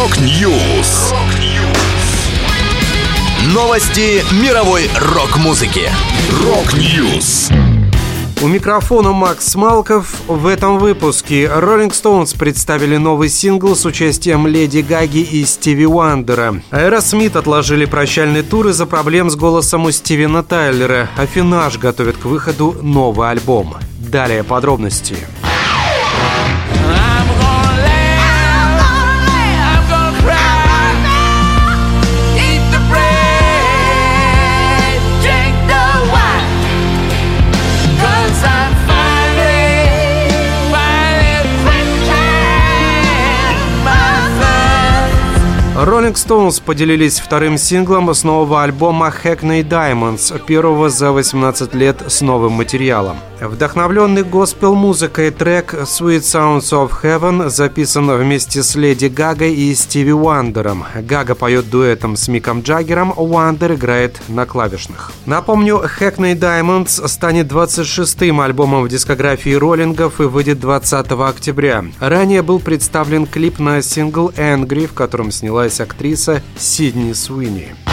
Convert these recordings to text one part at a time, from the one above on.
Rock News. Новости мировой рок-музыки. Rock News. У микрофона Макс Малков. В этом выпуске Rolling Stones представили новый сингл с участием Леди Гаги и Стиви Уандера. Аэросмит отложили прощальный тур из-за проблем с голосом у Стивена Тайлера. Афинаж готовит к выходу новый альбом. Далее подробности. Rolling Stones поделились вторым синглом с нового альбома Hackney Diamonds, первого за 18 лет с новым материалом. Вдохновленный госпел-музыкой трек Sweet Sounds of Heaven записан вместе с Леди Гагой и Стиви Уандером. Гага поет дуэтом с Миком Джаггером, Уандер играет на клавишных. Напомню, Hackney Diamonds станет 26-м альбомом в дискографии роллингов и выйдет 20 октября. Ранее был представлен клип на сингл Angry, в котором снялась актриса Сидни Суини.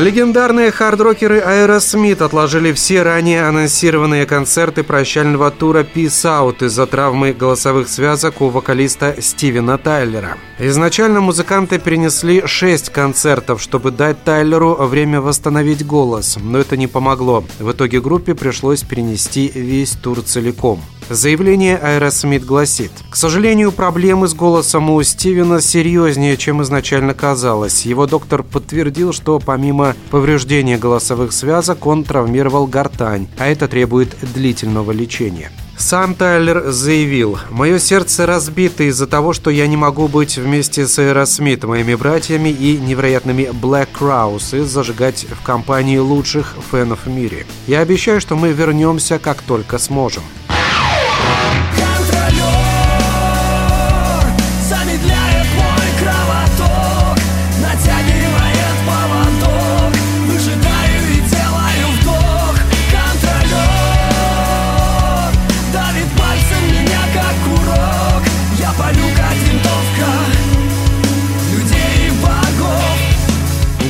Легендарные хардрокеры Aerosmith отложили все ранее анонсированные концерты прощального тура Peace Out из-за травмы голосовых связок у вокалиста Стивена Тайлера. Изначально музыканты перенесли 6 концертов, чтобы дать Тайлеру время восстановить голос, но это не помогло. В итоге группе пришлось перенести весь тур целиком. Заявление Аэросмит гласит, «К сожалению, проблемы с голосом у Стивена серьезнее, чем изначально казалось. Его доктор подтвердил, что помимо повреждения голосовых связок он травмировал гортань, а это требует длительного лечения». Сам Тайлер заявил, «Мое сердце разбито из-за того, что я не могу быть вместе с Аэросмит, моими братьями и невероятными Black Crowes и зажигать в компании лучших фенов в мире. Я обещаю, что мы вернемся, как только сможем».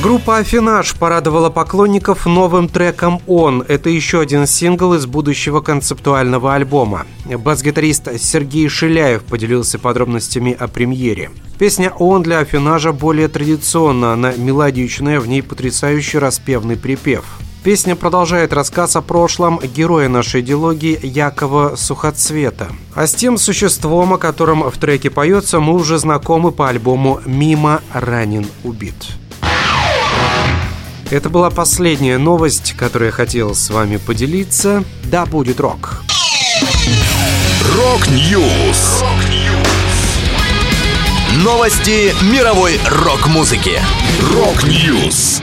Группа «Афинаж» порадовала поклонников новым треком «Он». Это еще один сингл из будущего концептуального альбома. Бас-гитарист Сергей Шиляев поделился подробностями о премьере. Песня «Он» для «Афинажа» более традиционна, она мелодичная, в ней потрясающий распевный припев. Песня продолжает рассказ о прошлом героя нашей идеологии Якова Сухоцвета. А с тем существом, о котором в треке поется, мы уже знакомы по альбому «Мимо ранен убит». Это была последняя новость, которую я хотел с вами поделиться. Да будет рок! Rock News! Новости мировой рок-музыки. Rock News!